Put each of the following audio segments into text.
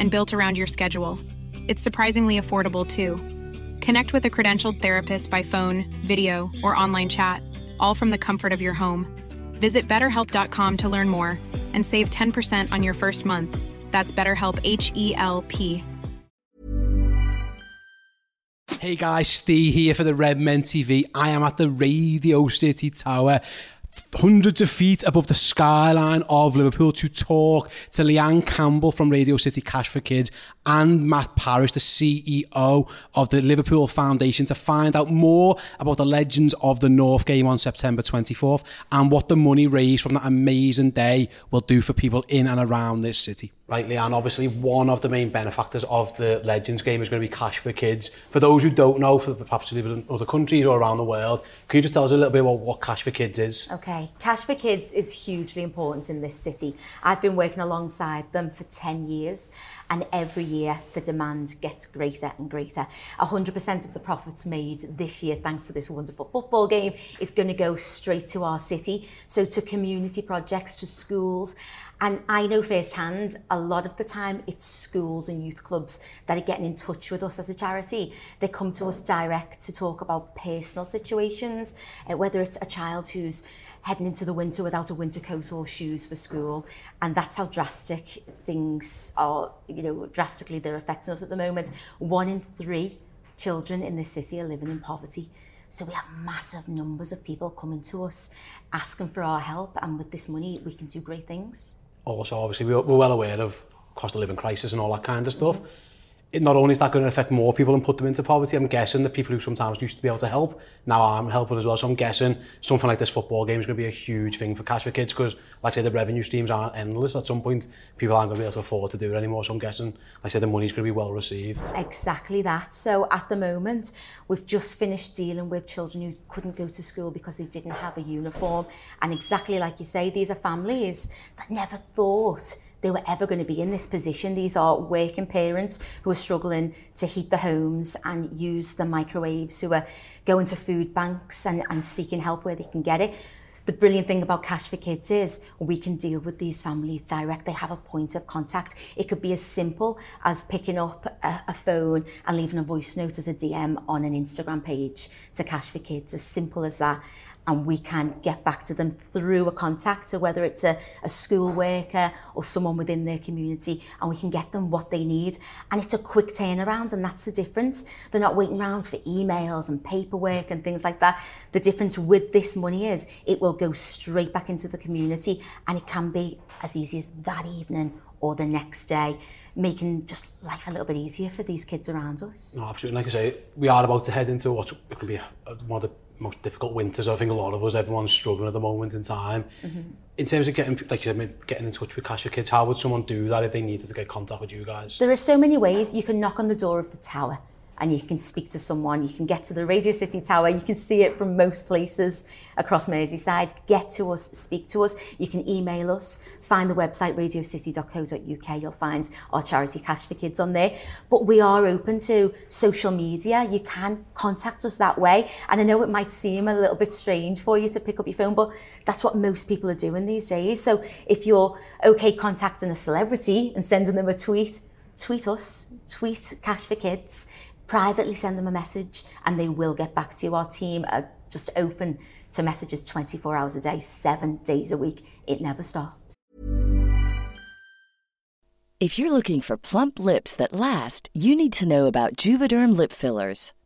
and built around your schedule. It's surprisingly affordable too. Connect with a credentialed therapist by phone, video, or online chat, all from the comfort of your home. Visit betterhelp.com to learn more and save 10% on your first month. That's BetterHelp H E L P. Hey guys, Steve here for the Red Men TV. I am at the Radio City Tower hundreds of feet above the skyline of Liverpool to talk to Leanne Campbell from Radio City Cash for Kids and Matt Parish, the CEO of the Liverpool Foundation, to find out more about the legends of the North game on September 24th and what the money raised from that amazing day will do for people in and around this city. Right, Leanne, obviously one of the main benefactors of the Legends game is going to be Cash for Kids. For those who don't know, for perhaps who live in other countries or around the world, can you just tell us a little bit about what Cash for Kids is? Okay, Cash for Kids is hugely important in this city. I've been working alongside them for 10 years and every year the demand gets greater and greater. 100% of the profits made this year, thanks to this wonderful football game, is going to go straight to our city, so to community projects, to schools, And I know firsthand, a lot of the time it's schools and youth clubs that are getting in touch with us as a charity. They come to us direct to talk about personal situations, uh, whether it's a child who's heading into the winter without a winter coat or shoes for school. And that's how drastic things are, you know, drastically they're affecting us at the moment. One in three children in this city are living in poverty. So we have massive numbers of people coming to us asking for our help. And with this money, we can do great things. also obviously we we're well aware of cost of living crisis and all that kind of stuff it, not only is that going to affect more people and put them into poverty, I'm guessing the people who sometimes used to be able to help now aren't helping as well. So I'm guessing something like this football game is going to be a huge thing for Cash for Kids because, like I say, the revenue streams aren't endless. At some point, people aren't going to be able to afford to do it anymore. So I'm guessing, like I said, the money's going to be well received. Exactly that. So at the moment, we've just finished dealing with children who couldn't go to school because they didn't have a uniform. And exactly like you say, these are families that never thought they were ever going to be in this position. These are working parents who are struggling to heat the homes and use the microwaves, who are going to food banks and, and seeking help where they can get it. The brilliant thing about Cash for Kids is we can deal with these families direct. They have a point of contact. It could be as simple as picking up a, a phone and leaving a voice note as a DM on an Instagram page to Cash for Kids, as simple as that. And we can get back to them through a contact, or whether it's a, a school worker or someone within their community, and we can get them what they need. And it's a quick turnaround, and that's the difference. They're not waiting around for emails and paperwork and things like that. The difference with this money is it will go straight back into the community, and it can be as easy as that evening or the next day making just life a little bit easier for these kids around us. No, absolutely. Like I say, we are about to head into what could be uh, one of the most difficult winters. I think a lot of us, everyone's struggling at the moment in time. Mm -hmm. In terms of getting, like you said, getting in touch with Cash for Kids, how would someone do that if they needed to get contact with you guys? There are so many ways. You can knock on the door of the tower and you can speak to someone. You can get to the Radio City Tower. You can see it from most places across Merseyside. Get to us, speak to us. You can email us. Find the website radiocity.co.uk. You'll find our charity Cash for Kids on there. But we are open to social media. You can contact us that way. And I know it might seem a little bit strange for you to pick up your phone, but that's what most people are doing these days. So if you're okay contacting a celebrity and sending them a tweet, tweet us, tweet Cash for Kids privately send them a message and they will get back to you. Our team are just open to messages 24 hours a day, seven days a week. It never stops. If you're looking for plump lips that last, you need to know about Juvederm lip fillers.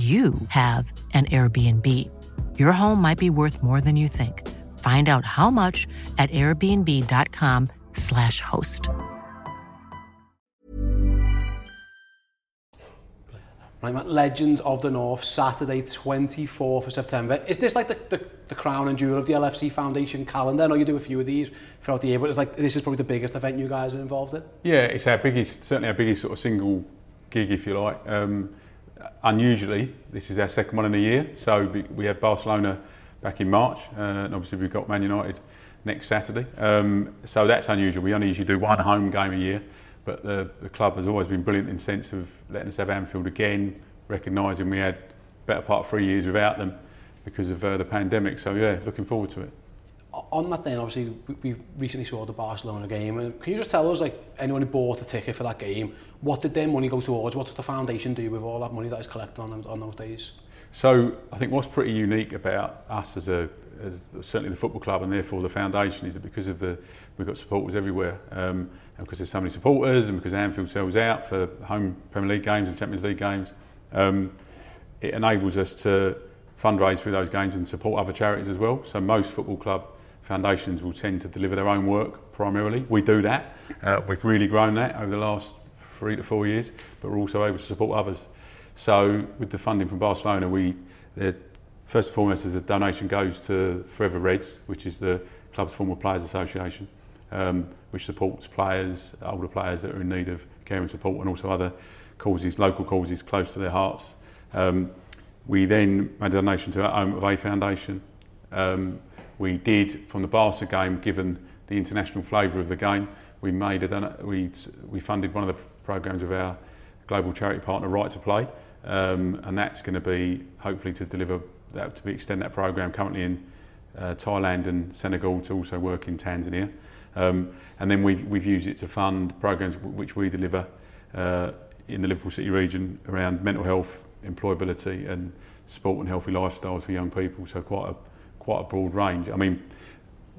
you have an Airbnb. Your home might be worth more than you think. Find out how much at airbnb.com/slash host. Right, man. Legends of the North, Saturday, 24th of September. Is this like the, the, the crown and jewel of the LFC Foundation calendar? I know you do a few of these throughout the year, but it's like this is probably the biggest event you guys are involved in. Yeah, it's our biggest, certainly our biggest sort of single gig, if you like. Um, unusually, this is our second one in a year. So we, had Barcelona back in March, uh, and obviously we've got Man United next Saturday. Um, so that's unusual. We only usually do one home game a year, but the, the club has always been brilliant in the sense of letting us have Anfield again, recognising we had better part of three years without them because of uh, the pandemic. So yeah, looking forward to it. On that then, obviously, we, recently saw the Barcelona game. And can you just tell us, like, anyone who bought a ticket for that game, what did their money go towards? What does the foundation do with all that money that is collected on, on those days? So I think what's pretty unique about us as a as certainly the football club and therefore the foundation is that because of the we've got supporters everywhere um, and because there's so many supporters and because Anfield sells out for home Premier League games and Champions League games um, it enables us to fundraise through those games and support other charities as well so most football club foundations will tend to deliver their own work primarily we do that uh, we've really grown that over the last three to four years but we're also able to support others so with the funding from Barcelona we the first and foremost as a donation goes to Forever Reds, which is the club's former players association, um, which supports players, older players that are in need of care and support, and also other causes, local causes close to their hearts. Um, we then made a donation to our Home of A Foundation. Um, we did from the Barca game, given the international flavour of the game, we made a we we funded one of the programs of our global charity partner, Right to Play, um, and that's going to be hopefully to deliver that to extend that program currently in uh, Thailand and Senegal to also work in Tanzania. Um, and then we've, we've used it to fund programs which we deliver uh, in the Liverpool City region around mental health, employability and sport and healthy lifestyles for young people. So quite a, quite a broad range. I mean,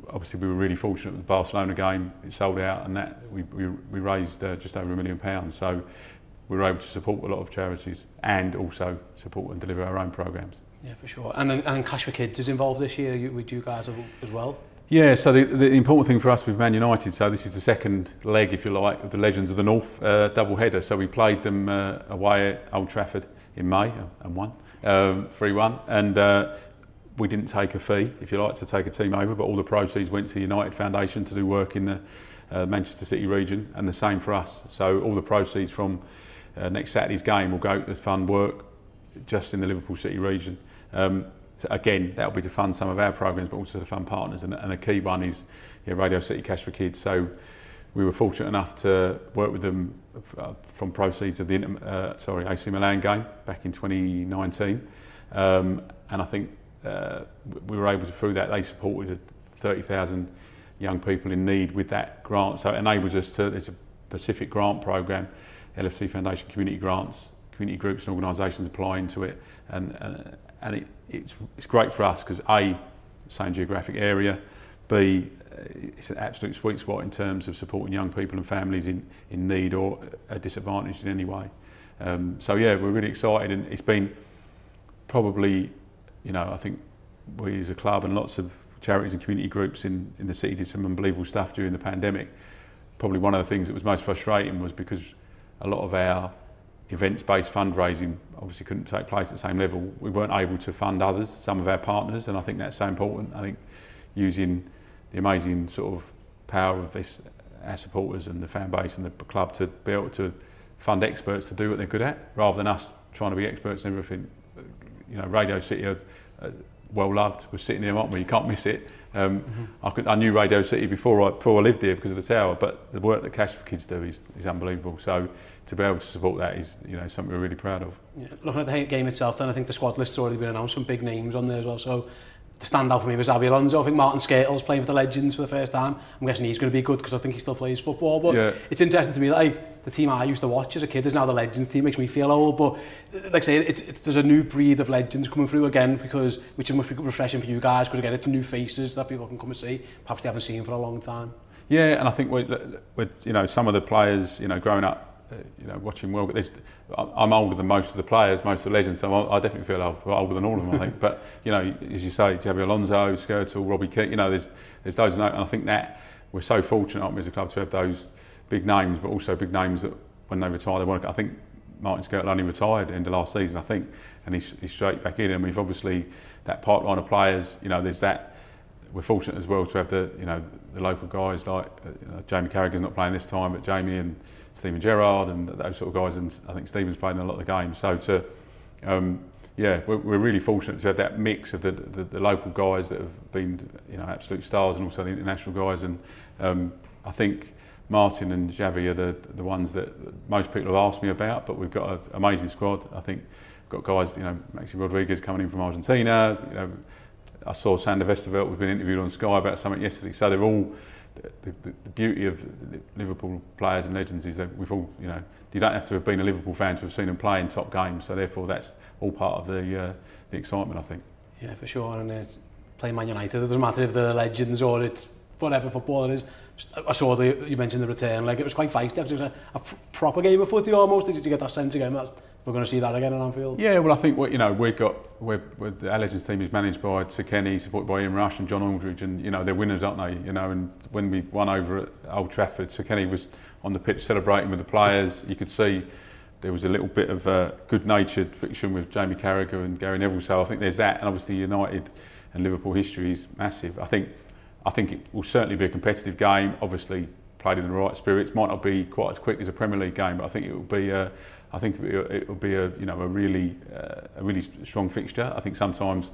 obviously we were really fortunate with the Barcelona game. It sold out and that we, we, we raised uh, just over a million pounds. So we were able to support a lot of charities and also support and deliver our own programs. Yeah, for sure. And and Cash for Kids is involved this year you, with you guys as well. Yeah, so the, the important thing for us with Man United, so this is the second leg, if you like, of the Legends of the North uh, double header. So we played them uh, away at Old Trafford in May uh, and won um, 3-1. And uh, we didn't take a fee, if you like, to take a team over, but all the proceeds went to the United Foundation to do work in the uh, Manchester City region, and the same for us. So all the proceeds from uh, next Saturday's game will go to fund work just in the Liverpool City region. Um, again, that'll be to fund some of our programs, but also to fund partners. And, and a key one is yeah, Radio City Cash for Kids. So we were fortunate enough to work with them uh, from proceeds of the uh, sorry AC Milan game back in 2019, um, and I think uh, we were able to through that they supported 30,000 young people in need with that grant. So it enables us to. It's a Pacific grant program, LFC Foundation community grants, community groups and organisations apply into it, and and, and it, it's it's great for us because a same geographic area, b it's an absolute sweet spot in terms of supporting young people and families in, in need or a disadvantaged in any way. Um, so yeah, we're really excited and it's been probably, you know, I think we as a club and lots of charities and community groups in, in the city did some unbelievable stuff during the pandemic. Probably one of the things that was most frustrating was because a lot of our events-based fundraising obviously couldn't take place at the same level. We weren't able to fund others, some of our partners, and I think that's so important. I think using the amazing sort of power of this our supporters and the fan base and the club to be able to fund experts to do what they're good at rather than us trying to be experts in everything. you know, Radio City are uh, well loved. We're sitting here, aren't we? You can't miss it. Um, mm-hmm. I, could, I knew Radio City before I, before I lived here because of the tower, but the work that Cash for Kids do is, is unbelievable. So to be able to support that is you know something we're really proud of. Yeah, looking at the game itself, then I think the squad list's already been announced, some big names on there as well. So the standout for me was Xavi Alonso. I think Martin Skirtle's playing for the Legends for the first time. I'm guessing he's going to be good because I think he still plays football. But yeah. it's interesting to me, like, the team I used to watch as a kid is now the Legends team. It makes me feel old, but like I say, it's, it's, there's a new breed of legends coming through again, because which must be refreshing for you guys, because again, it's new faces that people can come and see, perhaps they haven't seen for a long time. Yeah, and I think with, with you know some of the players, you know, growing up you know, watching World Cup, I'm older than most of the players, most of the legends, so I definitely feel old, older than all of them, I think. but, you know, as you say, Javier Alonso, Skirtle, Robbie Keane, you know, there's, there's those, and I think that we're so fortunate, as a club, to have those big names, but also big names that when they retire, they want to, I think Martin Skirtle only retired end of last season, I think, and he's, he's straight back in, and we've obviously, that pipeline of players, you know, there's that We're fortunate as well to have the you know the local guys like uh, you know, Jamie Carragher's not playing this time, but Jamie and Steven Gerrard and those sort of guys, and I think Steven's playing a lot of the games. So to um, yeah, we're, we're really fortunate to have that mix of the, the, the local guys that have been you know absolute stars and also the international guys. And um, I think Martin and Xabi are the the ones that most people have asked me about. But we've got an amazing squad. I think we've got guys, you know, Maxi Rodriguez coming in from Argentina. You know, I saw Sander Vesterveld was been interviewed on Sky about something yesterday. So they're all the, the, the beauty of Liverpool players and legends is that we've all you know you don't have to have been a Liverpool fan to have seen them play in top games. So therefore that's all part of the uh, the excitement I think. Yeah, for sure. And it's playing Man United, it doesn't matter if they're legends or it's whatever football it is. I saw the, you mentioned the return, like it was quite feisty. It was a, a proper game of footy almost. Did you get that sense again? That's, we're going to see that again in Anfield. Yeah, well, I think you know we've got we're, we're, our Legends team is managed by Sir Kenny, supported by Ian Rush and John Aldridge, and you know they're winners, aren't they? You know, and when we won over at Old Trafford, Sir Kenny was on the pitch celebrating with the players. You could see there was a little bit of uh, good-natured friction with Jamie Carragher and Gary Neville. So I think there's that, and obviously United and Liverpool history is massive. I think I think it will certainly be a competitive game. Obviously played in the right spirits. Might not be quite as quick as a Premier League game, but I think it will be. Uh, I think it will be a you know a really uh, a really strong fixture. I think sometimes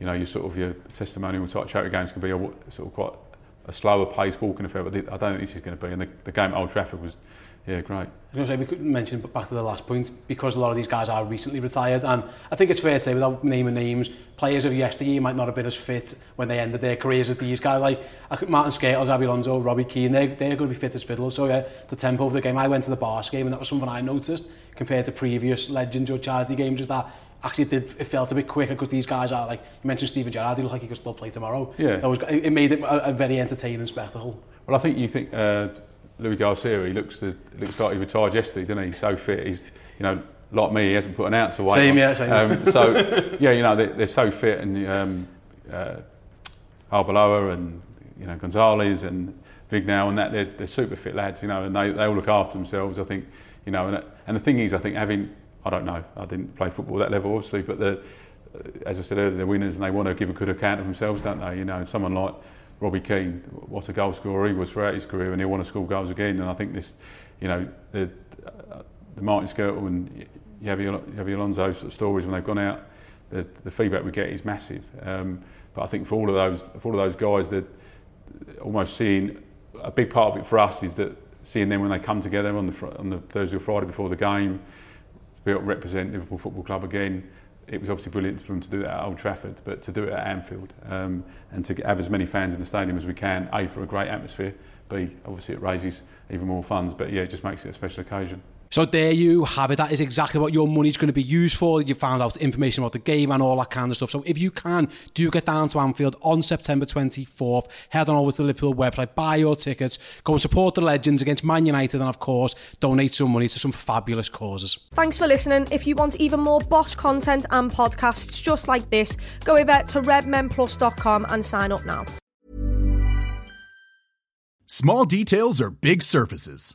you know your sort of your testimonial type charity games can be a sort of quite a slower pace walking affair, but I don't think this is going to be. And the, the game at Old Trafford was yeah, great. I was going to say, we couldn't mention back to the last point, because a lot of these guys are recently retired, and I think it's fair to say, without naming names, players of yesteryear might not have been as fit when they ended their careers as these guys. Like Martin Skrtel, Xabi Alonso, Robbie Keane, they're, they're going to be fit as fiddles. So yeah, the tempo of the game, I went to the Barca game, and that was something I noticed compared to previous Legends or charity games, is that actually it, did, it felt a bit quicker because these guys are like you mentioned Steven Gerrard he looked like he could still play tomorrow yeah that was it made it a, a very entertaining spectacle well I think you think uh, Luis Garcia, he looks to, looks like he retired yesterday, doesn't he? He's so fit. He's, you know, like me, he hasn't put an ounce weight. Same, yeah, same. Um, so, yeah, you know, they, they're so fit, and um, uh, Arbeloa and you know Gonzalez and Vignal and that they're, they're super fit lads, you know, and they, they all look after themselves. I think, you know, and, and the thing is, I think having I don't know, I didn't play football at that level, obviously, but the as I said earlier, they're winners and they want to give a good account of themselves, don't they? You know, and someone like Robbie Keane, what a goal scorer he was throughout his career, and he'll want to score goals again. And I think this, you know, the, the Martin Skirtle and Javi Alonso sort of stories when they've gone out, the, the feedback we get is massive. Um, but I think for all of those, for all of those guys, that almost seeing a big part of it for us is that seeing them when they come together on the on the Thursday or Friday before the game, to represent Liverpool Football Club again it was obviously brilliant for them to do that at Old Trafford, but to do it at Anfield um, and to have as many fans in the stadium as we can, A, for a great atmosphere, B, obviously it raises even more funds, but yeah, it just makes it a special occasion. So there you have it. That is exactly what your money's going to be used for. You found out information about the game and all that kind of stuff. So if you can, do get down to Anfield on September 24th. Head on over to the Liverpool website, buy your tickets, go and support the legends against Man United, and of course, donate some money to some fabulous causes. Thanks for listening. If you want even more Bosch content and podcasts just like this, go over to redmenplus.com and sign up now. Small details are big surfaces